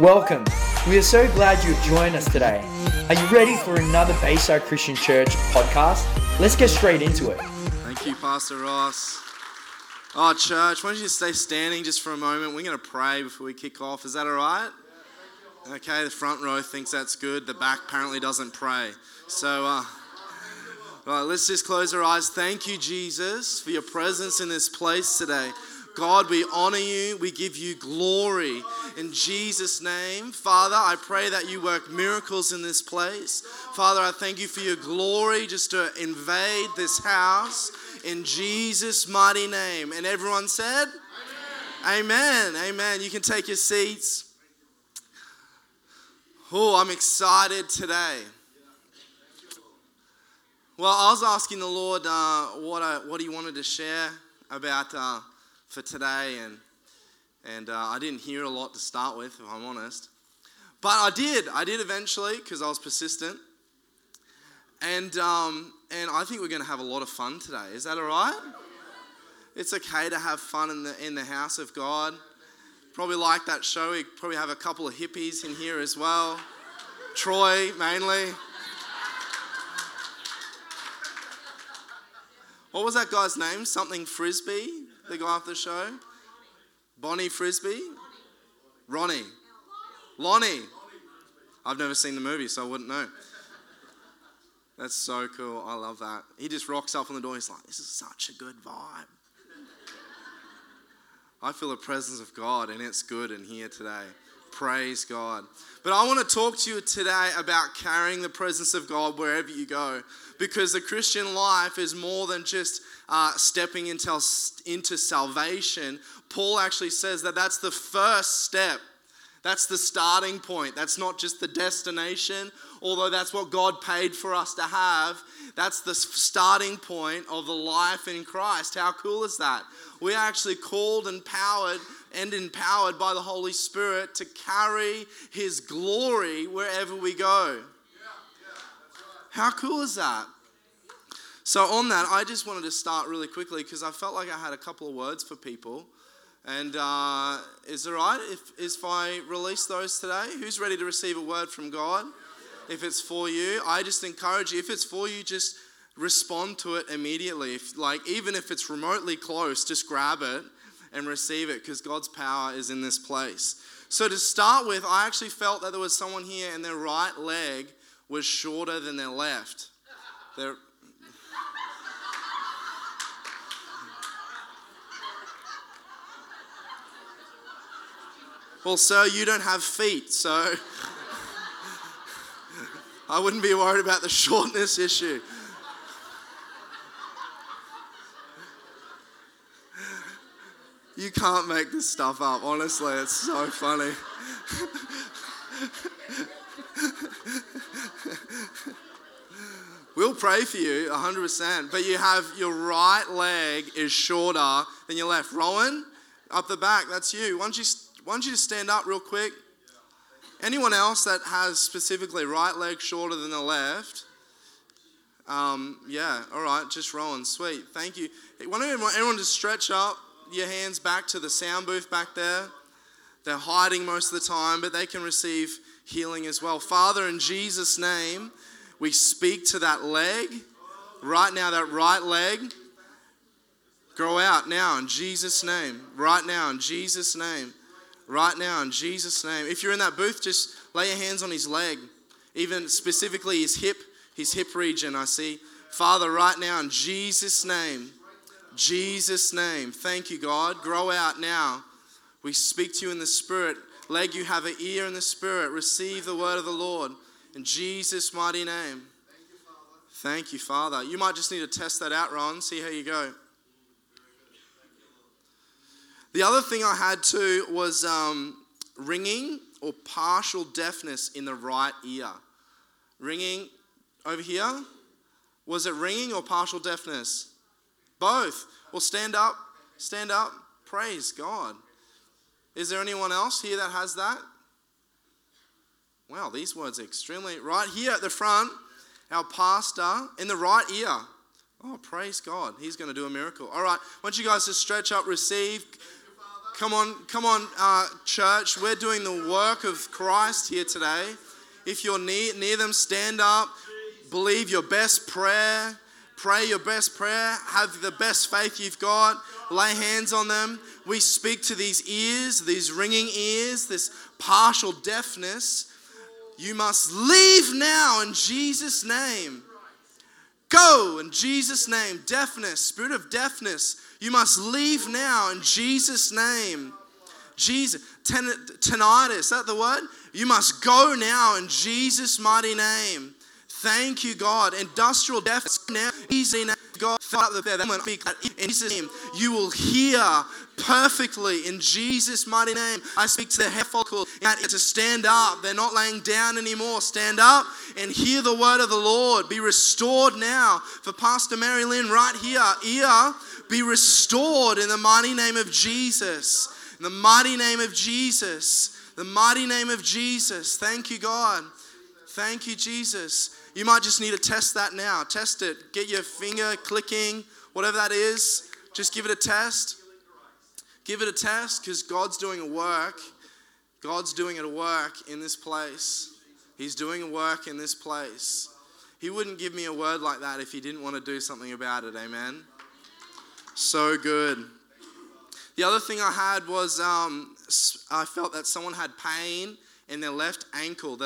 Welcome. We are so glad you've joined us today. Are you ready for another Bayside Christian Church podcast? Let's get straight into it. Thank you, Pastor Ross. Oh, church, why don't you stay standing just for a moment? We're going to pray before we kick off. Is that all right? Okay, the front row thinks that's good. The back apparently doesn't pray. So, uh, right, let's just close our eyes. Thank you, Jesus, for your presence in this place today. God, we honor you. We give you glory in Jesus' name. Father, I pray that you work miracles in this place. Father, I thank you for your glory just to invade this house in Jesus' mighty name. And everyone said, Amen. Amen. Amen. You can take your seats. Oh, I'm excited today. Well, I was asking the Lord uh, what, I, what He wanted to share about uh, for today, and and uh, I didn't hear a lot to start with, if I'm honest. But I did. I did eventually because I was persistent. And um, and I think we're going to have a lot of fun today. Is that all right? It's okay to have fun in the in the house of God. Probably like that show. We probably have a couple of hippies in here as well. Troy mainly. What was that guy's name? Something Frisbee, the guy off the show? Bonnie Frisbee? Ronnie. Lonnie. I've never seen the movie, so I wouldn't know. That's so cool. I love that. He just rocks up on the door. He's like, this is such a good vibe. I feel the presence of God, and it's good in here today. Praise God. But I want to talk to you today about carrying the presence of God wherever you go. Because the Christian life is more than just uh, stepping into, into salvation. Paul actually says that that's the first step. That's the starting point. That's not just the destination, although that's what God paid for us to have. That's the starting point of the life in Christ. How cool is that? We are actually called and powered and empowered by the Holy Spirit to carry His glory wherever we go. How cool is that? So, on that, I just wanted to start really quickly because I felt like I had a couple of words for people. And uh, is it right if, if I release those today? Who's ready to receive a word from God? If it's for you, I just encourage you, if it's for you, just respond to it immediately. If, like, even if it's remotely close, just grab it and receive it because God's power is in this place. So, to start with, I actually felt that there was someone here and their right leg was shorter than their left. Their, well, sir, you don't have feet, so I wouldn't be worried about the shortness issue. You can't make this stuff up, honestly. It's so funny. we'll pray for you 100%, but you have your right leg is shorter than your left. Rowan, up the back, that's you. Why don't you, why don't you just stand up real quick? Anyone else that has specifically right leg shorter than the left? Um, yeah, all right, just Rowan. Sweet, thank you. Why don't everyone, everyone just stretch up? Your hands back to the sound booth back there. They're hiding most of the time, but they can receive healing as well. Father, in Jesus' name, we speak to that leg. Right now, that right leg, grow out now in Jesus' name. Right now, in Jesus' name. Right now, in Jesus' name. If you're in that booth, just lay your hands on his leg, even specifically his hip, his hip region, I see. Father, right now, in Jesus' name. Jesus' name. Thank you, God. Grow out now. We speak to you in the Spirit. Leg, you have an ear in the Spirit. Receive the word of the Lord in Jesus' mighty name. Thank you, Father. You might just need to test that out, Ron. See how you go. The other thing I had too was um, ringing or partial deafness in the right ear. Ringing over here. Was it ringing or partial deafness? Both. Well, stand up. Stand up. Praise God. Is there anyone else here that has that? Wow, these words are extremely. Right here at the front, our pastor in the right ear. Oh, praise God. He's going to do a miracle. All right, I want you guys to stretch up, receive. Come on, come on, uh, church. We're doing the work of Christ here today. If you're near, near them, stand up. Believe your best prayer. Pray your best prayer. Have the best faith you've got. Lay hands on them. We speak to these ears, these ringing ears, this partial deafness. You must leave now in Jesus' name. Go in Jesus' name. Deafness, spirit of deafness, you must leave now in Jesus' name. Jesus, ten, tinnitus, is that the word? You must go now in Jesus' mighty name. Thank you, God. Industrial deafness now, easy now. God, in Jesus' name, you will hear perfectly in Jesus' mighty name. I speak to the hair follicle to stand up. They're not laying down anymore. Stand up and hear the word of the Lord. Be restored now. For Pastor Mary Lynn, right here, ear, be restored in the mighty name of Jesus. In the mighty name of Jesus. The mighty name of Jesus. Thank you, God. Thank you, Jesus. You might just need to test that now. Test it. Get your finger clicking, whatever that is. Just give it a test. Give it a test because God's doing a work. God's doing a work in this place. He's doing a work in this place. He wouldn't give me a word like that if he didn't want to do something about it. Amen. So good. The other thing I had was um, I felt that someone had pain in their left ankle.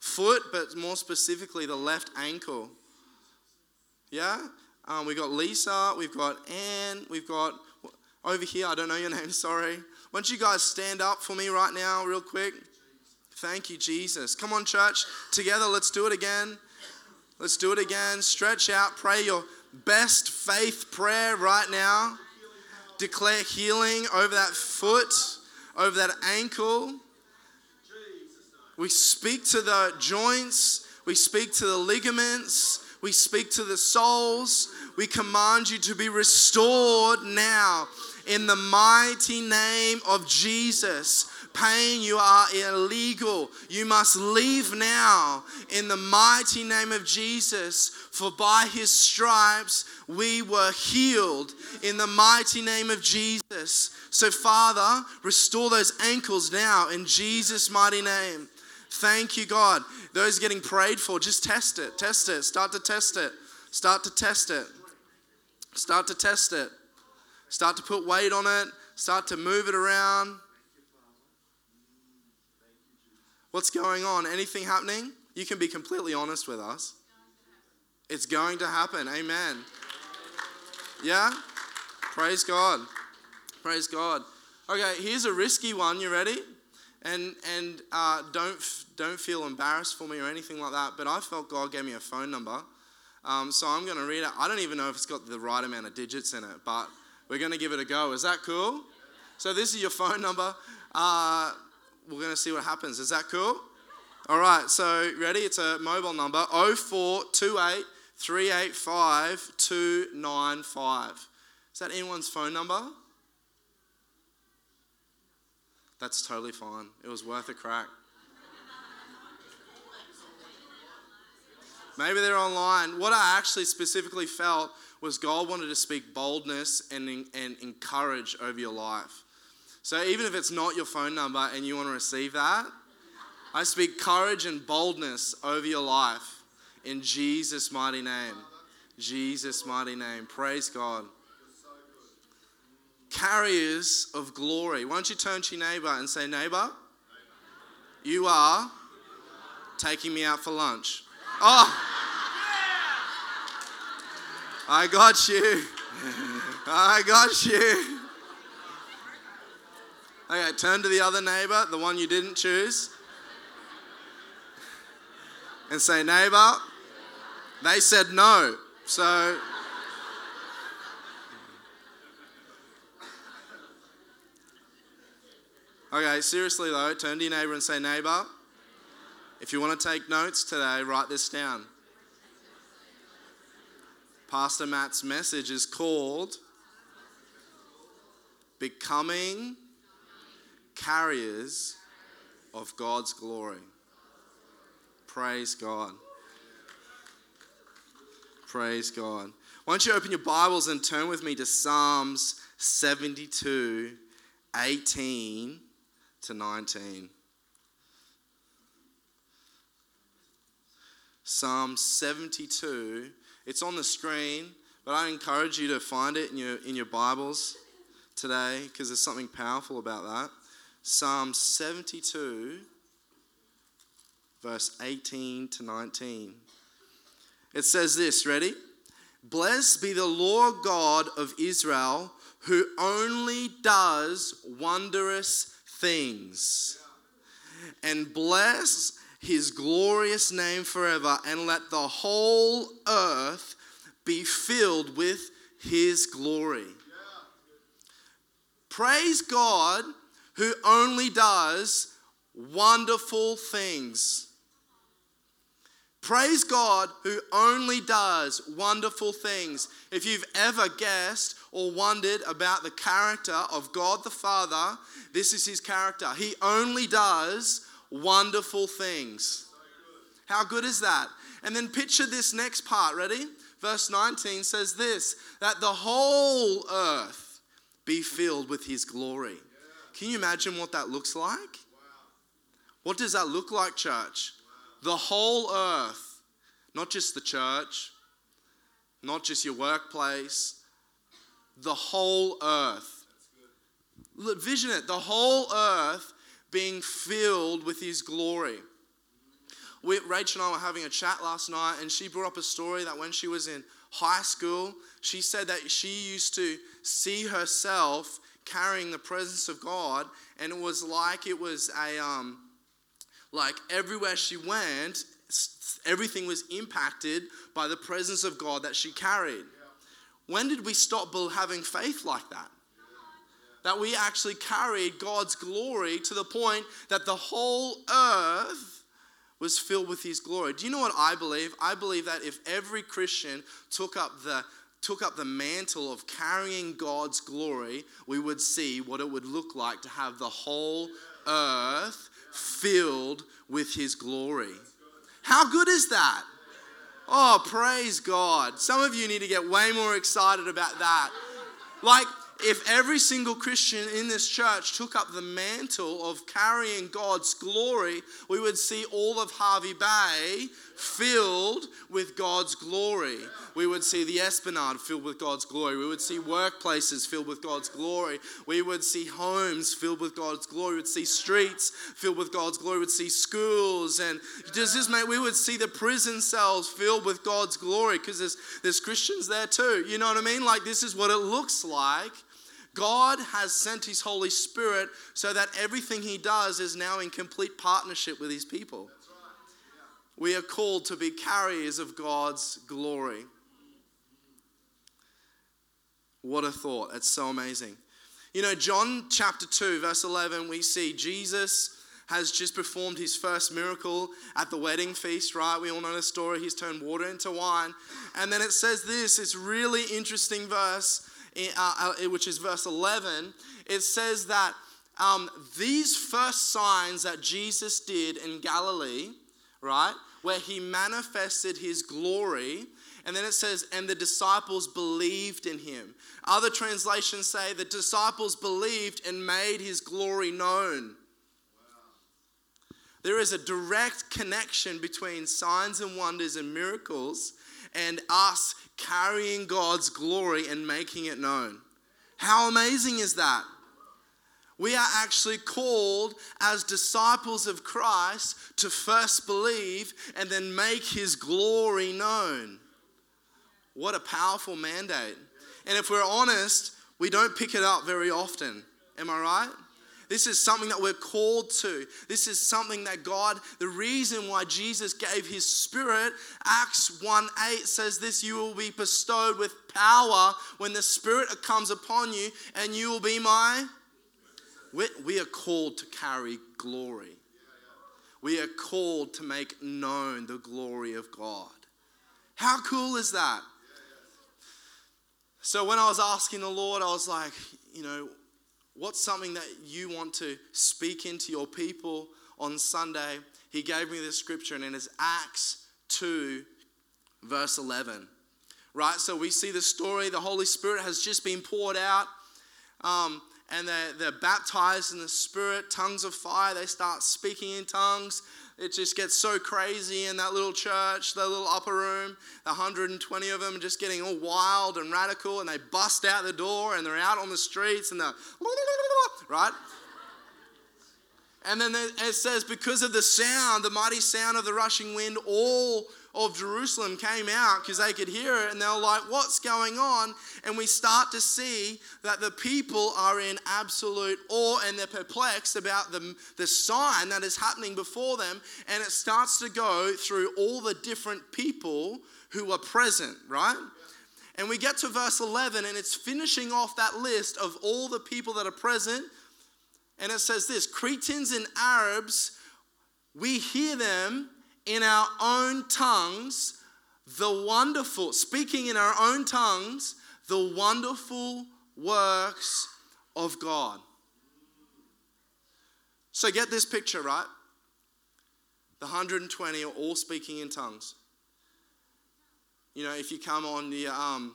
Foot, but more specifically the left ankle. Yeah? Um, we've got Lisa, we've got Anne, we've got over here, I don't know your name, sorry. Why don't you guys stand up for me right now, real quick? Thank you, Jesus. Come on, church. Together, let's do it again. Let's do it again. Stretch out, pray your best faith prayer right now. Declare healing over that foot, over that ankle. We speak to the joints, we speak to the ligaments, we speak to the souls. We command you to be restored now in the mighty name of Jesus. Pain, you are illegal. You must leave now in the mighty name of Jesus. For by his stripes we were healed in the mighty name of Jesus. So, Father, restore those ankles now in Jesus' mighty name. Thank you, God. Those getting prayed for, just test it. Test it. Start to test it. Start to test it. Start to test it. Start to put weight on it. Start to move it around. What's going on? Anything happening? You can be completely honest with us. It's going to happen. Amen. Yeah? Praise God. Praise God. Okay, here's a risky one. You ready? And, and uh, don't, don't feel embarrassed for me or anything like that, but I felt God gave me a phone number. Um, so I'm going to read it. I don't even know if it's got the right amount of digits in it, but we're going to give it a go. Is that cool? So this is your phone number. Uh, we're going to see what happens. Is that cool? All right, so ready? It's a mobile number 0428 385 295. Is that anyone's phone number? That's totally fine. It was worth a crack. Maybe they're online. What I actually specifically felt was God wanted to speak boldness and, and encourage over your life. So even if it's not your phone number and you want to receive that, I speak courage and boldness over your life in Jesus' mighty name. Jesus' mighty name. Praise God carriers of glory. Why don't you turn to your neighbor and say, Neighbor, you are taking me out for lunch. Oh, I got you. I got you. Okay, turn to the other neighbor, the one you didn't choose, and say, Neighbor, they said no. So Okay, seriously though, turn to your neighbor and say, Neighbor, if you want to take notes today, write this down. Pastor Matt's message is called Becoming Carriers of God's Glory. Praise God. Praise God. Why don't you open your Bibles and turn with me to Psalms 72 18 to 19. Psalm 72. It's on the screen, but I encourage you to find it in your, in your Bibles today because there's something powerful about that. Psalm 72, verse 18 to 19. It says this, ready? Blessed be the Lord God of Israel, who only does wondrous things. And bless his glorious name forever, and let the whole earth be filled with his glory. Praise God who only does wonderful things. Praise God who only does wonderful things. If you've ever guessed or wondered about the character of God the Father, this is his character. He only does wonderful things. How good is that? And then picture this next part. Ready? Verse 19 says this that the whole earth be filled with his glory. Can you imagine what that looks like? What does that look like, church? The whole earth, not just the church, not just your workplace, the whole earth. Vision it, the whole earth being filled with His glory. We, Rachel and I were having a chat last night, and she brought up a story that when she was in high school, she said that she used to see herself carrying the presence of God, and it was like it was a um, like everywhere she went, everything was impacted by the presence of God that she carried. When did we stop having faith like that? That we actually carried God's glory to the point that the whole earth was filled with His glory. Do you know what I believe? I believe that if every Christian took up the took up the mantle of carrying God's glory, we would see what it would look like to have the whole earth filled with His glory. How good is that? Oh, praise God. Some of you need to get way more excited about that. Like, if every single Christian in this church took up the mantle of carrying God's glory, we would see all of Hervey Bay filled with God's glory. We would see the Esplanade filled with God's glory. We would see workplaces filled with God's glory. We would see homes filled with God's glory. We would see streets filled with God's glory. We would see schools and does this make we would see the prison cells filled with God's glory because there's there's Christians there too. You know what I mean? Like this is what it looks like God has sent His Holy Spirit so that everything He does is now in complete partnership with His people. We are called to be carriers of God's glory. What a thought. It's so amazing. You know, John chapter 2, verse 11, we see Jesus has just performed his first miracle at the wedding feast, right? We all know the story. He's turned water into wine. And then it says this, it's really interesting verse uh, uh, which is verse 11, it says that um, these first signs that Jesus did in Galilee, right, where he manifested his glory, and then it says, and the disciples believed in him. Other translations say the disciples believed and made his glory known. There is a direct connection between signs and wonders and miracles and us carrying God's glory and making it known. How amazing is that? We are actually called as disciples of Christ to first believe and then make his glory known. What a powerful mandate. And if we're honest, we don't pick it up very often. Am I right? This is something that we're called to. This is something that God, the reason why Jesus gave his spirit, Acts 1 8 says this you will be bestowed with power when the spirit comes upon you, and you will be my. We are called to carry glory. We are called to make known the glory of God. How cool is that? So when I was asking the Lord, I was like, you know, what's something that you want to speak into your people on Sunday? He gave me this scripture, and it is Acts 2, verse 11. Right? So we see the story, the Holy Spirit has just been poured out. Um, and they're, they're baptized in the Spirit, tongues of fire. They start speaking in tongues. It just gets so crazy in that little church, that little upper room. 120 of them just getting all wild and radical, and they bust out the door and they're out on the streets and they're, right? And then it says, because of the sound, the mighty sound of the rushing wind, all of Jerusalem came out because they could hear it and they were like, What's going on? And we start to see that the people are in absolute awe and they're perplexed about the, the sign that is happening before them. And it starts to go through all the different people who are present, right? And we get to verse 11 and it's finishing off that list of all the people that are present. And it says this Cretans and Arabs, we hear them in our own tongues the wonderful, speaking in our own tongues, the wonderful works of God. So get this picture, right? The 120 are all speaking in tongues. You know, if you come on the um,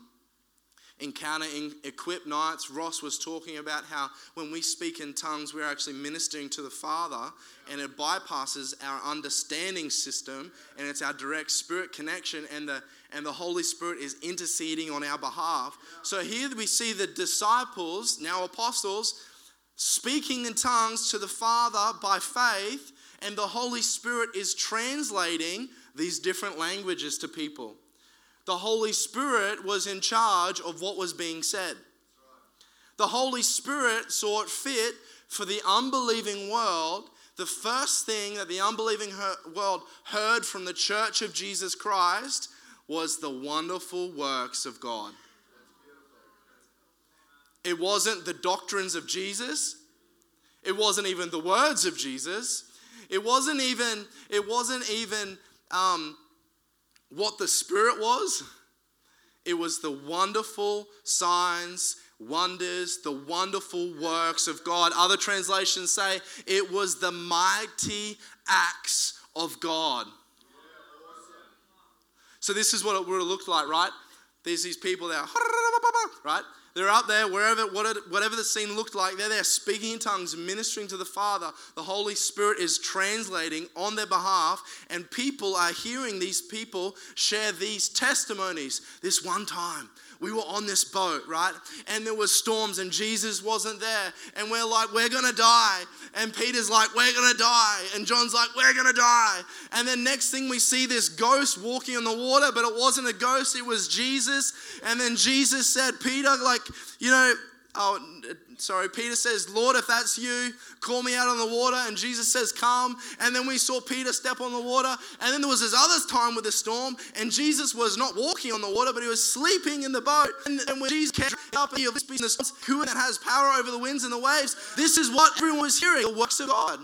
encounter in equip nights. Ross was talking about how when we speak in tongues we're actually ministering to the father and it bypasses our understanding system and it's our direct spirit connection and the and the holy spirit is interceding on our behalf. So here we see the disciples now apostles speaking in tongues to the father by faith and the holy spirit is translating these different languages to people the Holy Spirit was in charge of what was being said. The Holy Spirit saw it fit for the unbelieving world. The first thing that the unbelieving world heard from the church of Jesus Christ was the wonderful works of God. It wasn't the doctrines of Jesus. It wasn't even the words of Jesus. It wasn't even, it wasn't even um, what the Spirit was. It was the wonderful signs, wonders, the wonderful works of God. Other translations say it was the mighty acts of God. So, this is what it would have looked like, right? There's these people that, right? They're out there, wherever, whatever the scene looked like, they're there speaking in tongues, ministering to the Father. The Holy Spirit is translating on their behalf, and people are hearing these people share these testimonies. This one time, we were on this boat, right? And there was storms and Jesus wasn't there. And we're like, we're going to die. And Peter's like, we're going to die. And John's like, we're going to die. And then next thing we see this ghost walking on the water, but it wasn't a ghost, it was Jesus. And then Jesus said, Peter, like, you know, oh, sorry, Peter says, Lord, if that's you, call me out on the water. And Jesus says, Come. And then we saw Peter step on the water. And then there was this other time with the storm, and Jesus was not walking on the water, but he was sleeping in the boat. And, and when Jesus came up and he was who that has power over the winds and the waves, this is what everyone was hearing the works of God.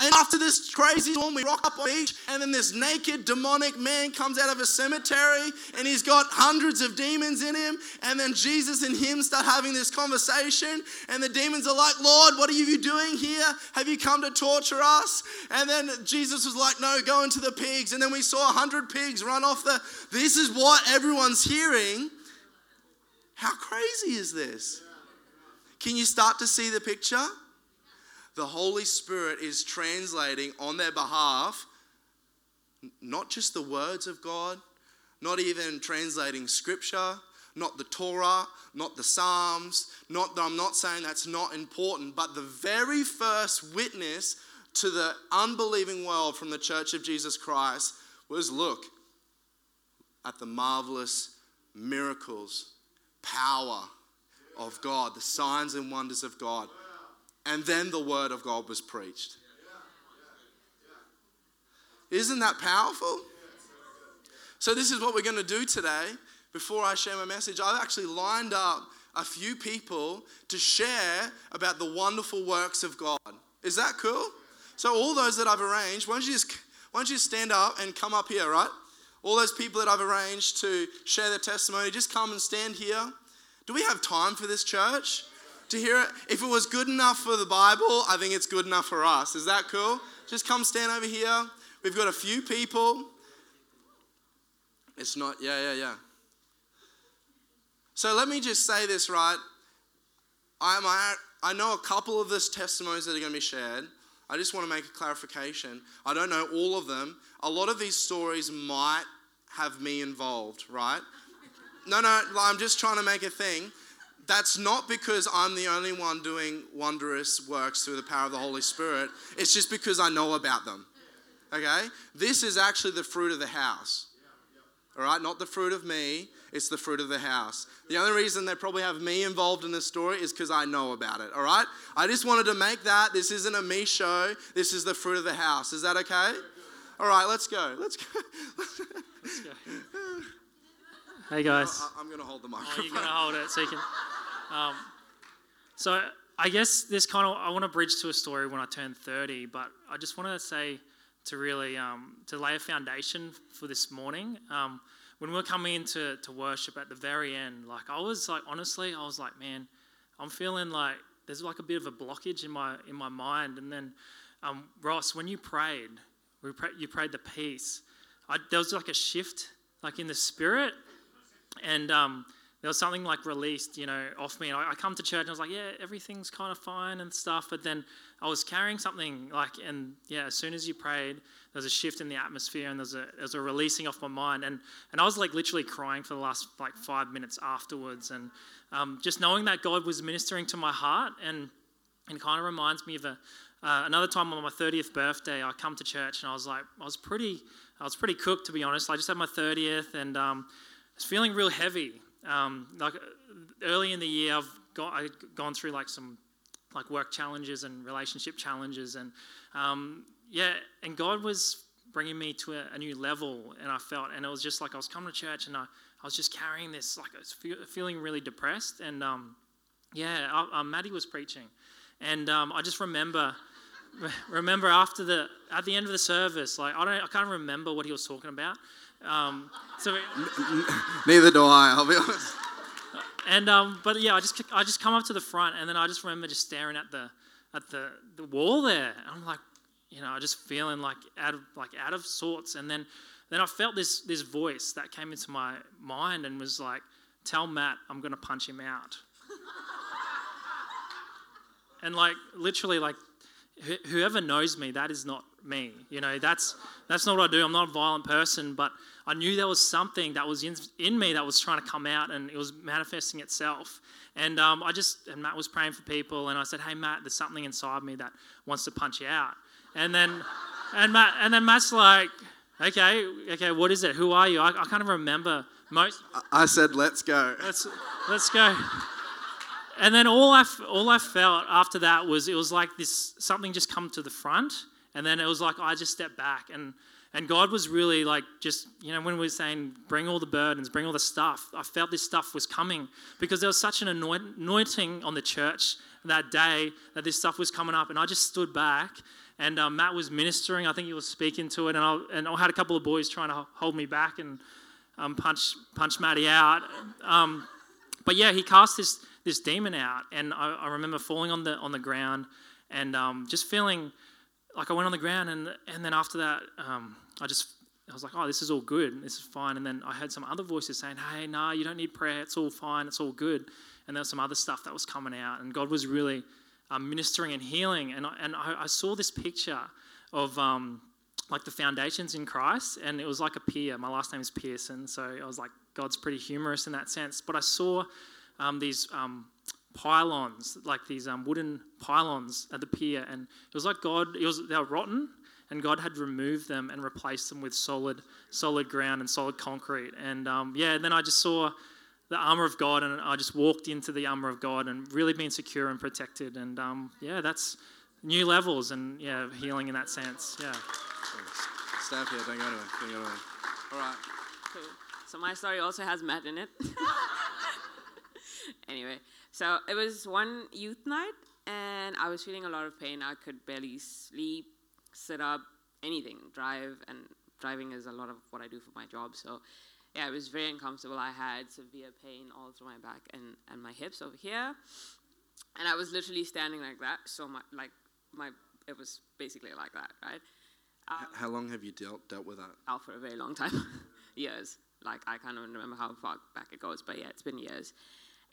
And after this crazy storm, we rock up on the beach, and then this naked, demonic man comes out of a cemetery, and he's got hundreds of demons in him. And then Jesus and him start having this conversation, and the demons are like, Lord, what are you doing here? Have you come to torture us? And then Jesus was like, No, go into the pigs. And then we saw a hundred pigs run off the. This is what everyone's hearing. How crazy is this? Can you start to see the picture? The Holy Spirit is translating on their behalf not just the words of God, not even translating scripture, not the Torah, not the Psalms, not I'm not saying that's not important, but the very first witness to the unbelieving world from the church of Jesus Christ was look at the marvelous miracles, power of God, the signs and wonders of God. And then the word of God was preached. Isn't that powerful? So, this is what we're going to do today. Before I share my message, I've actually lined up a few people to share about the wonderful works of God. Is that cool? So, all those that I've arranged, why don't you just, why don't you stand up and come up here, right? All those people that I've arranged to share their testimony, just come and stand here. Do we have time for this church? To hear it. If it was good enough for the Bible, I think it's good enough for us. Is that cool? Just come stand over here. We've got a few people. It's not, yeah, yeah, yeah. So let me just say this right. I'm, I, I know a couple of these testimonies that are going to be shared. I just want to make a clarification. I don't know all of them. A lot of these stories might have me involved, right? No, no, I'm just trying to make a thing. That's not because I'm the only one doing wondrous works through the power of the Holy Spirit. It's just because I know about them. Okay? This is actually the fruit of the house. All right? Not the fruit of me, it's the fruit of the house. The only reason they probably have me involved in this story is because I know about it. All right? I just wanted to make that. This isn't a me show, this is the fruit of the house. Is that okay? All right, let's go. Let's go. Let's go. Hey guys. I- I'm going to hold the Oh, microphone. you're gonna hold it so you can. Um, so I guess this kind of I want to bridge to a story when I turn 30, but I just want to say to really um, to lay a foundation for this morning. Um, when we were coming into to worship at the very end, like I was like honestly, I was like, man, I'm feeling like there's like a bit of a blockage in my in my mind. And then um, Ross, when you prayed, we pray, you prayed the peace. I, there was like a shift, like in the spirit, and um, there was something like released, you know, off me. And I, I come to church and I was like, yeah, everything's kind of fine and stuff. But then I was carrying something like, and yeah, as soon as you prayed, there was a shift in the atmosphere and there's a there's a releasing off my mind. And and I was like literally crying for the last like five minutes afterwards. And um, just knowing that God was ministering to my heart and and kind of reminds me of a uh, another time on my 30th birthday. I come to church and I was like, I was pretty I was pretty cooked to be honest. I just had my 30th and um, was feeling real heavy. Um, like early in the year, I've got I'd gone through like some like work challenges and relationship challenges, and um, yeah, and God was bringing me to a, a new level, and I felt, and it was just like I was coming to church, and I, I was just carrying this, like I was fe- feeling really depressed, and um, yeah, uh, uh, Matty was preaching, and um, I just remember. Remember after the at the end of the service, like I don't, I can't remember what he was talking about. Um, so Neither do I, I'll be honest. and um, but yeah, I just I just come up to the front, and then I just remember just staring at the at the, the wall there. And I'm like, you know, I'm just feeling like out of like out of sorts. And then then I felt this this voice that came into my mind and was like, "Tell Matt I'm going to punch him out." and like literally like wh- whoever knows me that is not me you know that's that's not what i do i'm not a violent person but i knew there was something that was in, in me that was trying to come out and it was manifesting itself and um, i just and matt was praying for people and i said hey matt there's something inside me that wants to punch you out and then and matt and then matt's like okay okay what is it who are you i, I kind of remember most I said, let's go. let's let's go. And then all I all I felt after that was it was like this something just come to the front, and then it was like I just stepped back, and and God was really like just you know when we were saying bring all the burdens, bring all the stuff, I felt this stuff was coming because there was such an anointing on the church that day that this stuff was coming up, and I just stood back. And um, Matt was ministering. I think he was speaking to it, and I, and I had a couple of boys trying to hold me back and um, punch punch Matty out. Um, but yeah, he cast this this demon out, and I, I remember falling on the on the ground and um, just feeling like I went on the ground, and and then after that, um, I just I was like, oh, this is all good, this is fine. And then I heard some other voices saying, hey, nah, you don't need prayer, it's all fine, it's all good. And there was some other stuff that was coming out, and God was really um, ministering and healing, and I, and I, I saw this picture of. Um, like the foundations in Christ, and it was like a pier. My last name is Pearson, so I was like, God's pretty humorous in that sense. But I saw um, these um, pylons, like these um, wooden pylons at the pier, and it was like God. It was they were rotten, and God had removed them and replaced them with solid, solid ground and solid concrete. And um, yeah, and then I just saw the armor of God, and I just walked into the armor of God and really been secure and protected. And um, yeah, that's new levels and yeah, healing in that sense. Yeah. Stay up here, don't go anywhere. Don't go anywhere. All right. Cool. So my story also has Matt in it. anyway, so it was one youth night, and I was feeling a lot of pain. I could barely sleep, sit up, anything, drive, and driving is a lot of what I do for my job. So, yeah, it was very uncomfortable. I had severe pain all through my back and, and my hips over here, and I was literally standing like that. So my like my it was basically like that, right? H- um, How long have you dealt, dealt with that? out for a very long time, years. Like I can't even remember how far back it goes, but yeah, it's been years.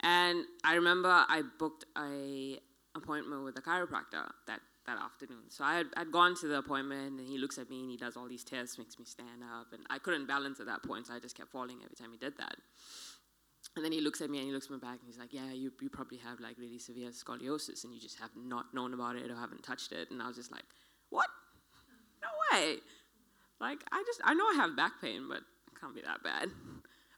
And I remember I booked a appointment with a chiropractor that, that afternoon. So I had, I'd gone to the appointment, and he looks at me and he does all these tests, makes me stand up, and I couldn't balance at that point, so I just kept falling every time he did that. And then he looks at me and he looks at my back and he's like, "Yeah, you, you probably have like really severe scoliosis, and you just have not known about it or haven't touched it." And I was just like, "What? No way!" Like I just I know I have back pain, but it can't be that bad.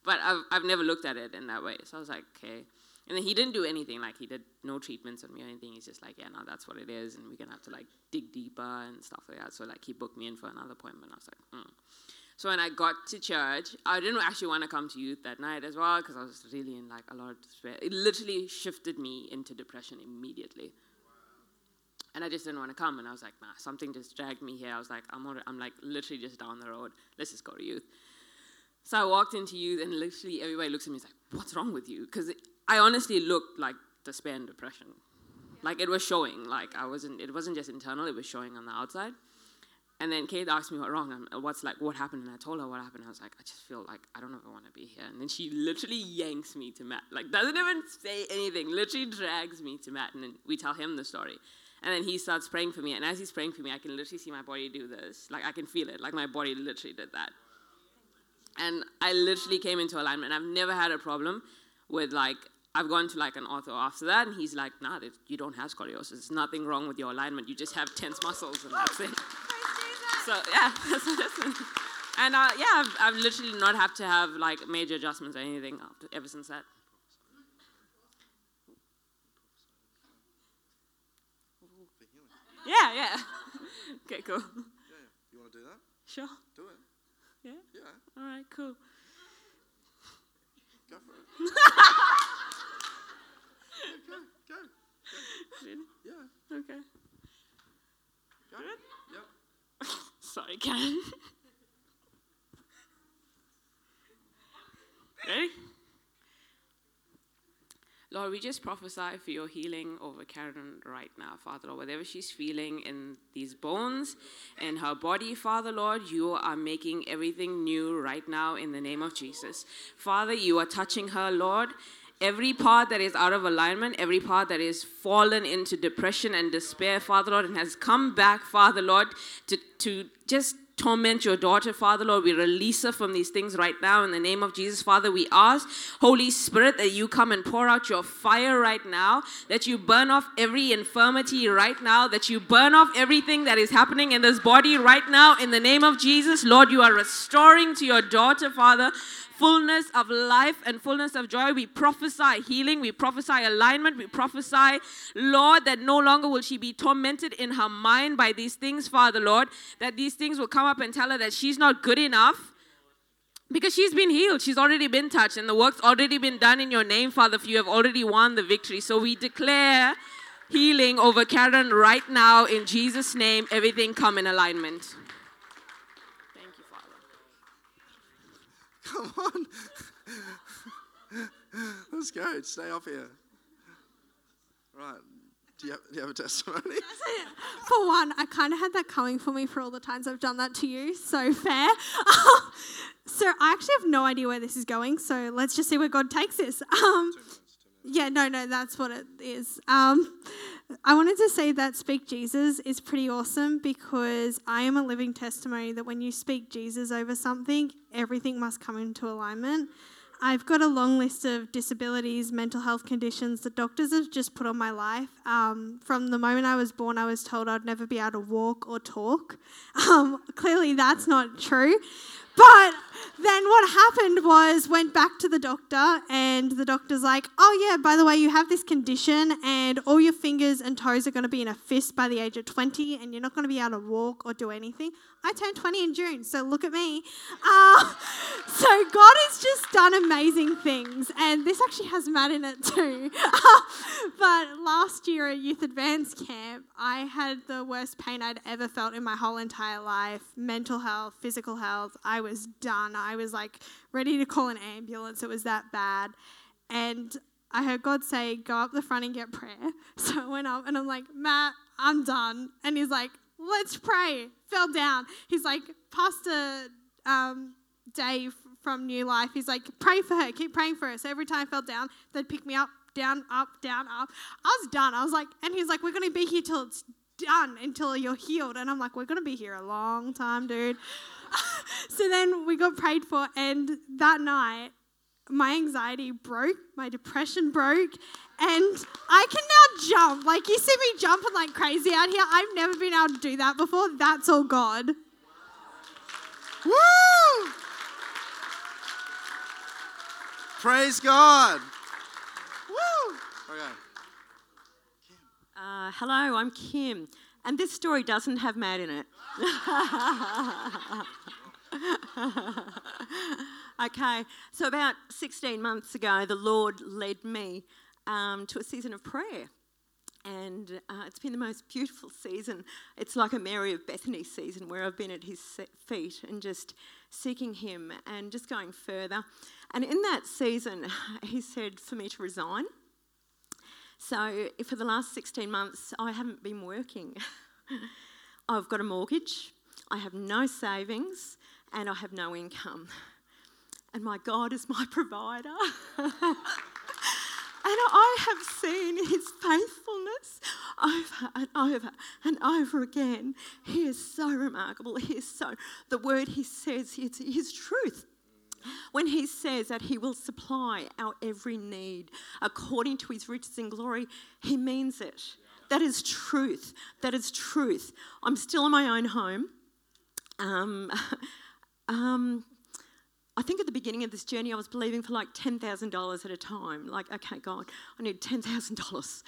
But I've I've never looked at it in that way, so I was like, "Okay." And then he didn't do anything, like he did no treatments on me or anything. He's just like, "Yeah, no, that's what it is, and we're gonna have to like dig deeper and stuff like that." So like he booked me in for another appointment. I was like, mm. So when I got to church, I didn't actually want to come to youth that night as well because I was really in like a lot of despair. It literally shifted me into depression immediately. And I just didn't want to come. And I was like, nah, something just dragged me here. I was like, I'm, I'm like literally just down the road. Let's just go to youth. So I walked into youth and literally everybody looks at me and is like, what's wrong with you? Because I honestly looked like despair and depression. Like it was showing. Like I wasn't, it wasn't just internal, it was showing on the outside. And then Kate asked me what wrong, and what's like what happened, and I told her what happened. I was like, I just feel like I don't I want to be here. And then she literally yanks me to Matt, like doesn't even say anything, literally drags me to Matt, and then we tell him the story. And then he starts praying for me, and as he's praying for me, I can literally see my body do this, like I can feel it, like my body literally did that. And I literally came into alignment. I've never had a problem with like I've gone to like an ortho after that, and he's like, "Nah, you don't have scoliosis. There's nothing wrong with your alignment. You just have tense muscles, and that's it." So yeah, and uh, yeah, I've, I've literally not had to have like major adjustments or anything after, ever since that. Yeah, yeah. okay, cool. Yeah, you want to do that? Sure. Do it. Yeah. Yeah, All right. Cool. go for it. go, go. Really? Yeah, Okay. go. Yep. Sorry, Karen. Ready? Lord, we just prophesy for your healing over Karen right now, Father Lord. Whatever she's feeling in these bones, in her body, Father Lord, you are making everything new right now in the name of Jesus. Father, you are touching her, Lord. Every part that is out of alignment, every part that is fallen into depression and despair, Father Lord, and has come back, Father Lord, to, to just torment your daughter, Father Lord. We release her from these things right now in the name of Jesus, Father. We ask, Holy Spirit, that you come and pour out your fire right now, that you burn off every infirmity right now, that you burn off everything that is happening in this body right now in the name of Jesus. Lord, you are restoring to your daughter, Father fullness of life and fullness of joy. We prophesy healing, we prophesy alignment, we prophesy, Lord, that no longer will she be tormented in her mind by these things, Father, Lord, that these things will come up and tell her that she's not good enough. Because she's been healed, she's already been touched, and the work's already been done in your name, Father, for you have already won the victory. So we declare healing over Karen right now in Jesus' name. Everything come in alignment. Thank you, Father. Come on. Let's go. Stay up here. Right. Do you have, do you have a testimony? For one, I kind of had that coming for me for all the times I've done that to you. So fair. so I actually have no idea where this is going. So let's just see where God takes this. Um, yeah, no, no, that's what it is. Um, I wanted to say that Speak Jesus is pretty awesome because I am a living testimony that when you speak Jesus over something, everything must come into alignment. I've got a long list of disabilities, mental health conditions that doctors have just put on my life. Um, from the moment I was born, I was told I'd never be able to walk or talk. Um, clearly, that's not true. But then what happened was went back to the doctor and the doctor's like, "Oh yeah, by the way, you have this condition and all your fingers and toes are going to be in a fist by the age of 20 and you're not going to be able to walk or do anything." I turned 20 in June, so look at me. Uh, so God has just done amazing things, and this actually has Matt in it too. but last year at Youth Advance Camp, I had the worst pain I'd ever felt in my whole entire life mental health, physical health. I was done. I was like ready to call an ambulance. It was that bad. And I heard God say, Go up the front and get prayer. So I went up and I'm like, Matt, I'm done. And he's like, Let's pray. Fell down. He's like, Pastor um, Dave from New Life. He's like, pray for her, keep praying for her. So every time I fell down, they'd pick me up, down, up, down, up. I was done. I was like, and he's like, we're going to be here till it's done, until you're healed. And I'm like, we're going to be here a long time, dude. so then we got prayed for, and that night, my anxiety broke, my depression broke, and I can now jump. Like, you see me jumping like crazy out here. I've never been able to do that before. That's all God. Woo! Praise God. Woo! Okay. Uh, hello, I'm Kim, and this story doesn't have Matt in it. okay, so about 16 months ago, the Lord led me um, to a season of prayer. And uh, it's been the most beautiful season. It's like a Mary of Bethany season where I've been at his feet and just seeking him and just going further. And in that season, he said for me to resign. So for the last 16 months, I haven't been working. I've got a mortgage, I have no savings, and I have no income. And my God is my provider. And I have seen his faithfulness over and over and over again. He is so remarkable. He is so, the word he says is his truth. When he says that he will supply our every need according to his riches and glory, he means it. That is truth. That is truth. I'm still in my own home. Um, um, I think at the beginning of this journey, I was believing for like $10,000 at a time. Like, okay, God, I need $10,000.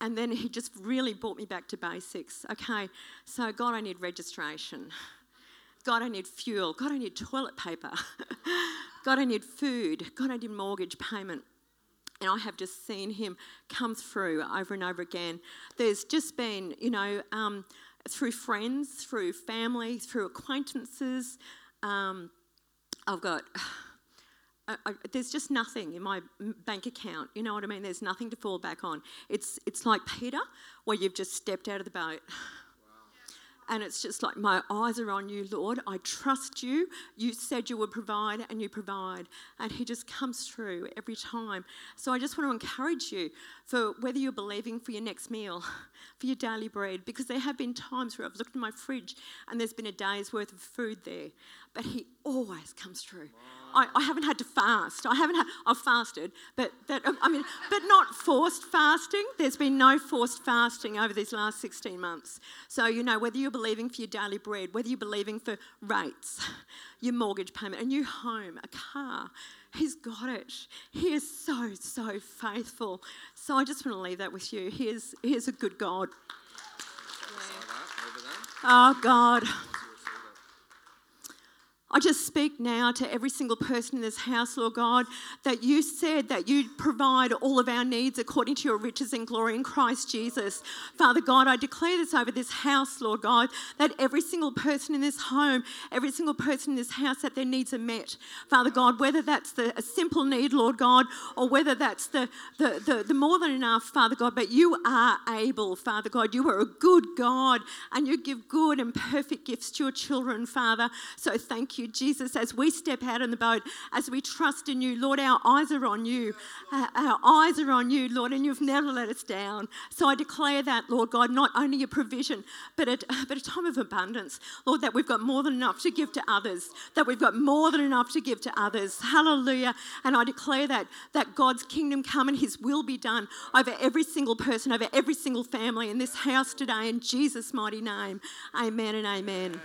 And then He just really brought me back to basics. Okay, so God, I need registration. God, I need fuel. God, I need toilet paper. God, I need food. God, I need mortgage payment. And I have just seen Him come through over and over again. There's just been, you know, um, through friends, through family, through acquaintances. Um, I've got, I, I, there's just nothing in my bank account. You know what I mean? There's nothing to fall back on. It's, it's like Peter, where you've just stepped out of the boat. And it's just like, my eyes are on you, Lord. I trust you. You said you would provide, and you provide. And He just comes through every time. So I just want to encourage you for whether you're believing for your next meal, for your daily bread, because there have been times where I've looked in my fridge and there's been a day's worth of food there. But He always comes through. I, I, haven't had to fast. I haven't had, I've fasted, but that, um, I mean, but not forced fasting. There's been no forced fasting over these last 16 months. So, you know, whether you're believing for your daily bread, whether you're believing for rates, your mortgage payment, a new home, a car, He's got it. He is so, so faithful. So I just want to leave that with you. He is, he is a good God. Oh, God. I just speak now to every single person in this house, Lord God, that you said that you provide all of our needs according to your riches and glory in Christ Jesus. Father God, I declare this over this house, Lord God, that every single person in this home, every single person in this house, that their needs are met. Father God, whether that's the, a simple need, Lord God, or whether that's the, the, the, the more than enough, Father God, but you are able, Father God. You are a good God and you give good and perfect gifts to your children, Father. So thank you you, Jesus, as we step out in the boat, as we trust in you. Lord, our eyes are on you. Uh, our eyes are on you, Lord, and you've never let us down. So I declare that, Lord God, not only a provision, but a, but a time of abundance. Lord, that we've got more than enough to give to others, that we've got more than enough to give to others. Hallelujah. And I declare that, that God's kingdom come and his will be done over every single person, over every single family in this house today, in Jesus' mighty name. Amen and amen.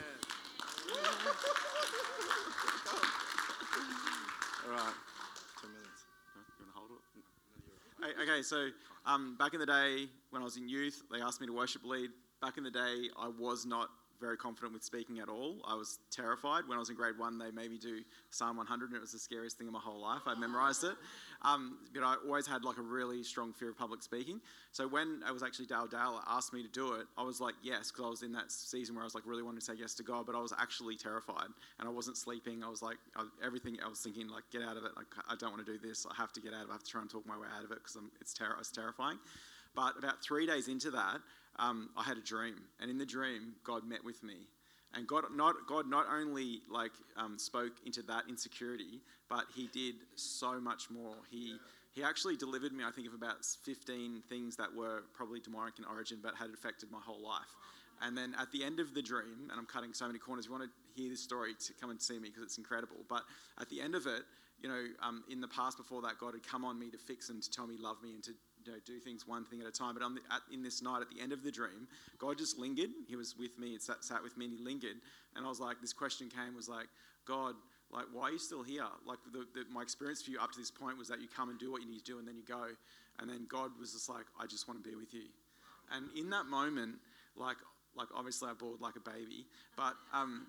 Okay, so um, back in the day when I was in youth, they asked me to worship lead. Back in the day, I was not very confident with speaking at all. I was terrified. When I was in grade one, they made me do Psalm 100, and it was the scariest thing in my whole life. I memorized it. Um, but I always had like a really strong fear of public speaking. So when I was actually Dale Dale asked me to do it, I was like, yes, because I was in that season where I was like really wanting to say yes to God, but I was actually terrified and I wasn't sleeping. I was like, I, everything, I was thinking, like, get out of it. Like, I don't want to do this. I have to get out of it. I have to try and talk my way out of it because it's, ter- it's terrifying. But about three days into that, um, I had a dream. And in the dream, God met with me And God not God not only like um, spoke into that insecurity, but He did so much more. He he actually delivered me, I think, of about 15 things that were probably demonic in origin, but had affected my whole life. And then at the end of the dream, and I'm cutting so many corners, if you want to hear this story, to come and see me because it's incredible. But at the end of it, you know, um, in the past before that, God had come on me to fix and to tell me love me and to know, do things one thing at a time. But the, at, in this night, at the end of the dream, God just lingered. He was with me, sat, sat with me, and He lingered. And I was like, this question came, was like, God, like, why are you still here? Like, the, the, my experience for you up to this point was that you come and do what you need to do, and then you go. And then God was just like, I just want to be with you. And in that moment, like, like obviously I bawled like a baby, but um,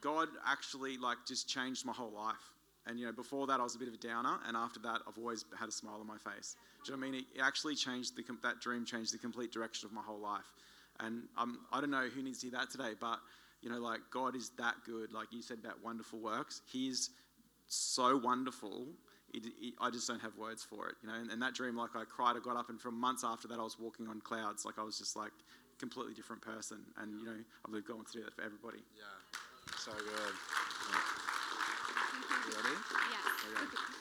God actually like just changed my whole life. And you know, before that I was a bit of a downer, and after that I've always had a smile on my face. Do you know what I mean? It actually changed the that dream changed the complete direction of my whole life. And um, I don't know who needs to hear that today, but you know, like God is that good. Like you said about wonderful works, He's so wonderful. It, it, I just don't have words for it, you know. And, and, that dream, like I cried, I got up, and for months after that, I was walking on clouds. Like I was just like completely different person. And you know, I've been going through that for everybody. Yeah, so good. You ready? Yeah. Okay.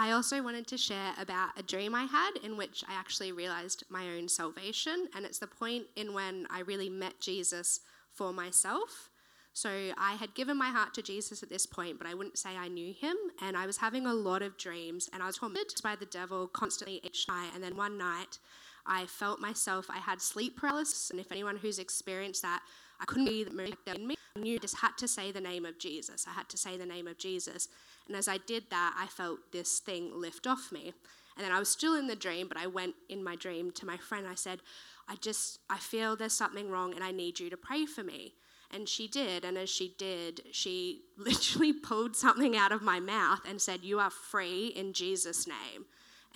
I also wanted to share about a dream I had in which I actually realized my own salvation, and it's the point in when I really met Jesus for myself. So I had given my heart to Jesus at this point, but I wouldn't say I knew him. And I was having a lot of dreams, and I was haunted by the devil constantly each night. And then one night, I felt myself, I had sleep paralysis. And if anyone who's experienced that, I couldn't be moving in me. I knew I just had to say the name of Jesus. I had to say the name of Jesus. And as I did that, I felt this thing lift off me. And then I was still in the dream, but I went in my dream to my friend. I said, I just, I feel there's something wrong and I need you to pray for me. And she did. And as she did, she literally pulled something out of my mouth and said, You are free in Jesus' name.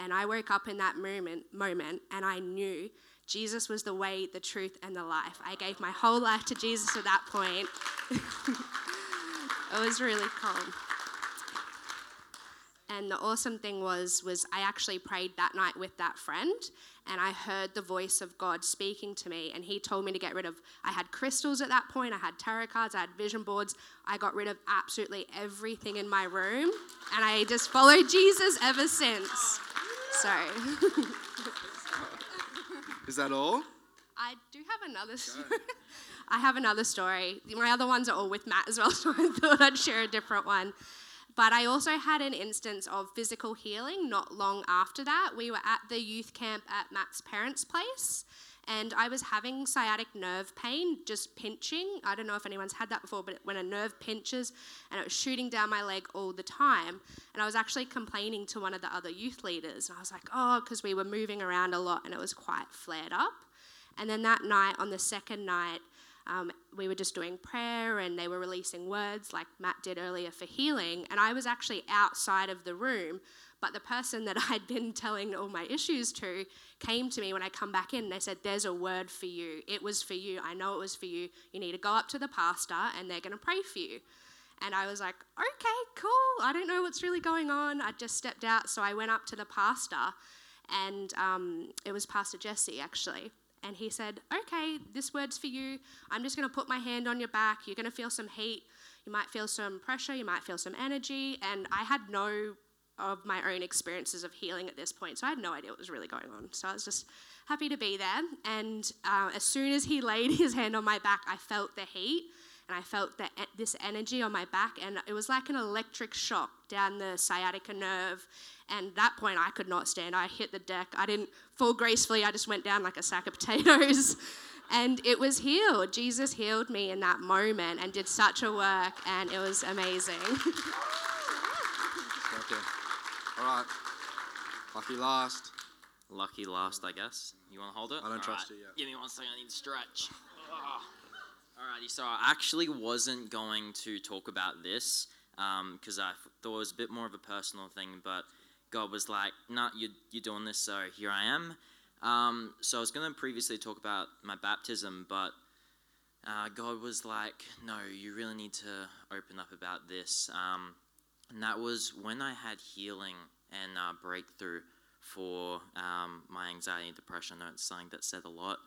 And I woke up in that moment, moment and I knew Jesus was the way, the truth, and the life. I gave my whole life to Jesus at that point. it was really cool. And the awesome thing was, was I actually prayed that night with that friend, and I heard the voice of God speaking to me. And He told me to get rid of. I had crystals at that point. I had tarot cards. I had vision boards. I got rid of absolutely everything in my room, and I just followed Jesus ever since. So. Is that all? I do have another. Story. I have another story. My other ones are all with Matt as well, so I thought I'd share a different one. But I also had an instance of physical healing not long after that. We were at the youth camp at Matt's parents' place, and I was having sciatic nerve pain, just pinching. I don't know if anyone's had that before, but when a nerve pinches and it was shooting down my leg all the time. And I was actually complaining to one of the other youth leaders, and I was like, oh, because we were moving around a lot and it was quite flared up. And then that night, on the second night, um, we were just doing prayer and they were releasing words like Matt did earlier for healing. And I was actually outside of the room, but the person that I'd been telling all my issues to came to me when I come back in. And they said, There's a word for you. It was for you. I know it was for you. You need to go up to the pastor and they're going to pray for you. And I was like, Okay, cool. I don't know what's really going on. I just stepped out. So I went up to the pastor and um, it was Pastor Jesse actually and he said, Okay, this word's for you. I'm just going to put my hand on your back. You're going to feel some heat. You might feel some pressure. You might feel some energy. And I had no of my own experiences of healing at this point, so I had no idea what was really going on. So I was just happy to be there. And uh, as soon as he laid his hand on my back, I felt the heat and I felt that this energy on my back, and it was like an electric shock down the sciatica nerve. And that point, I could not stand. I hit the deck. I didn't fall gracefully. I just went down like a sack of potatoes, and it was healed. Jesus healed me in that moment and did such a work, and it was amazing. All right. Lucky last. Lucky last, I guess. You want to hold it? I don't All trust right. you yet. Give me one second. I need to stretch. Alrighty, so I actually wasn't going to talk about this because um, I thought it was a bit more of a personal thing, but God was like, "Nah, you, you're doing this, so here I am." Um, so I was going to previously talk about my baptism, but uh, God was like, "No, you really need to open up about this." Um, and that was when I had healing and uh, breakthrough for um, my anxiety and depression. I know it's something that said a lot,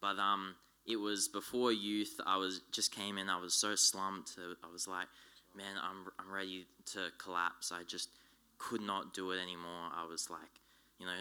but um, it was before youth. I was just came in. I was so slumped. I was like, man, I'm I'm ready to collapse. I just could not do it anymore. I was like, you know,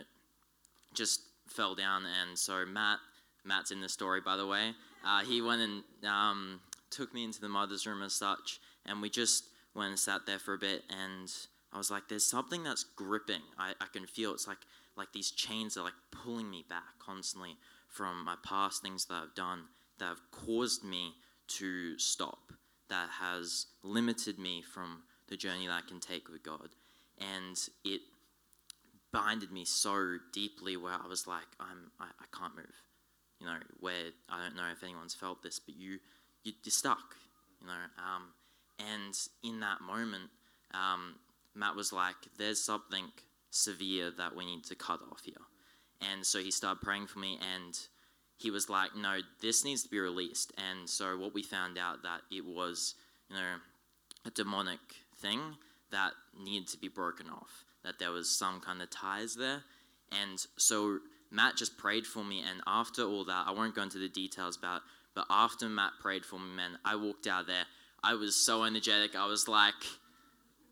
just fell down. And so Matt, Matt's in the story, by the way. Uh, he went and um, took me into the mother's room as such, and we just went and sat there for a bit. And I was like, there's something that's gripping. I, I can feel it's like like these chains are like pulling me back constantly from my past things that I've done that have caused me to stop, that has limited me from the journey that I can take with God. And it binded me so deeply where I was like, I'm, I, I can't move. You know, where I don't know if anyone's felt this, but you, you are stuck. You know, um, and in that moment, um, Matt was like, "There's something severe that we need to cut off here," and so he started praying for me, and he was like, "No, this needs to be released." And so what we found out that it was, you know, a demonic thing that needed to be broken off. That there was some kind of ties there, and so Matt just prayed for me. And after all that, I won't go into the details about, but after Matt prayed for me, man, I walked out there. I was so energetic. I was like,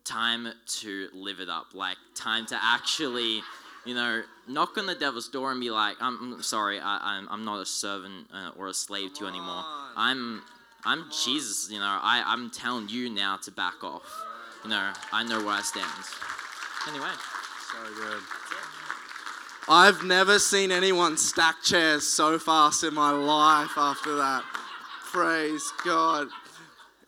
time to live it up. Like time to actually you know, knock on the devil's door and be like, I'm sorry, I, am I'm, I'm not a servant uh, or a slave Come to you anymore. On. I'm, I'm Come Jesus, you know, I, I'm telling you now to back off. You know, I know where I stand. Anyway. So good. I've never seen anyone stack chairs so fast in my life after that. Praise God.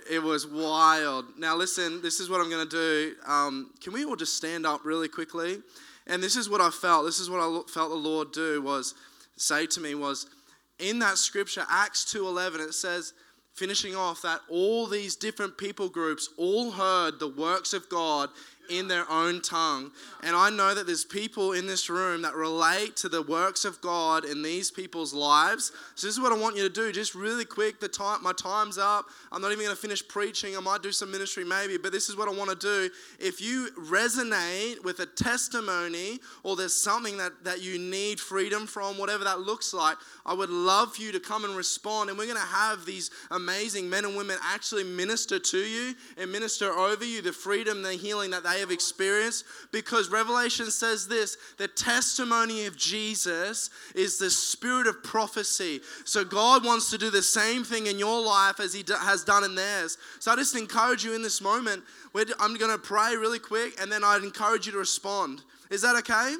It was wild. Now, listen, this is what I'm going to do. Um, can we all just stand up really quickly? And this is what I felt. This is what I felt the Lord do was say to me was in that scripture, Acts 2.11, it says, finishing off that all these different people groups all heard the works of God in their own tongue. And I know that there's people in this room that relate to the works of God in these people's lives. So this is what I want you to do. Just really quick, the time my time's up. I'm not even going to finish preaching. I might do some ministry maybe, but this is what I want to do. If you resonate with a testimony or there's something that, that you need freedom from, whatever that looks like, I would love for you to come and respond. And we're going to have these amazing men and women actually minister to you and minister over you the freedom, the healing that they have experienced because Revelation says this the testimony of Jesus is the spirit of prophecy. So God wants to do the same thing in your life as He has done in theirs. So I just encourage you in this moment, I'm going to pray really quick and then I'd encourage you to respond. Is that okay?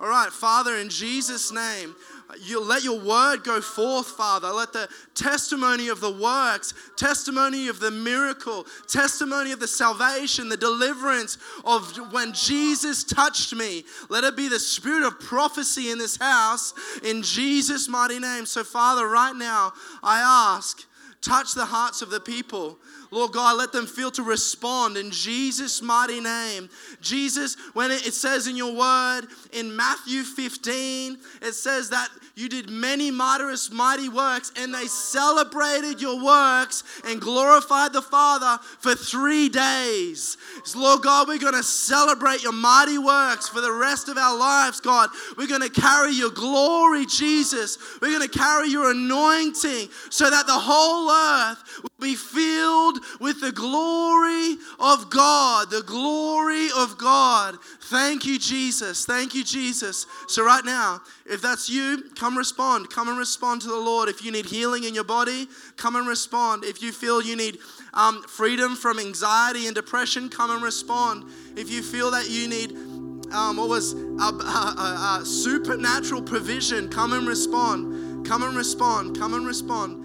All right, Father, in Jesus' name, you let your word go forth, Father. Let the testimony of the works, testimony of the miracle, testimony of the salvation, the deliverance of when Jesus touched me, let it be the spirit of prophecy in this house in Jesus' mighty name. So, Father, right now, I ask, touch the hearts of the people. Lord God, let them feel to respond in Jesus' mighty name. Jesus, when it says in your word in Matthew 15, it says that you did many marvelous, mighty works, and they celebrated your works and glorified the Father for three days. So Lord God, we're going to celebrate your mighty works for the rest of our lives, God. We're going to carry your glory, Jesus. We're going to carry your anointing so that the whole earth will be filled with the glory of God. The glory of God. Thank you, Jesus. Thank you, Jesus. So, right now, if that's you, come respond. Come and respond to the Lord. If you need healing in your body, come and respond. If you feel you need um, freedom from anxiety and depression, come and respond. If you feel that you need um, what was a, a, a, supernatural provision, come and respond. Come and respond. Come and respond.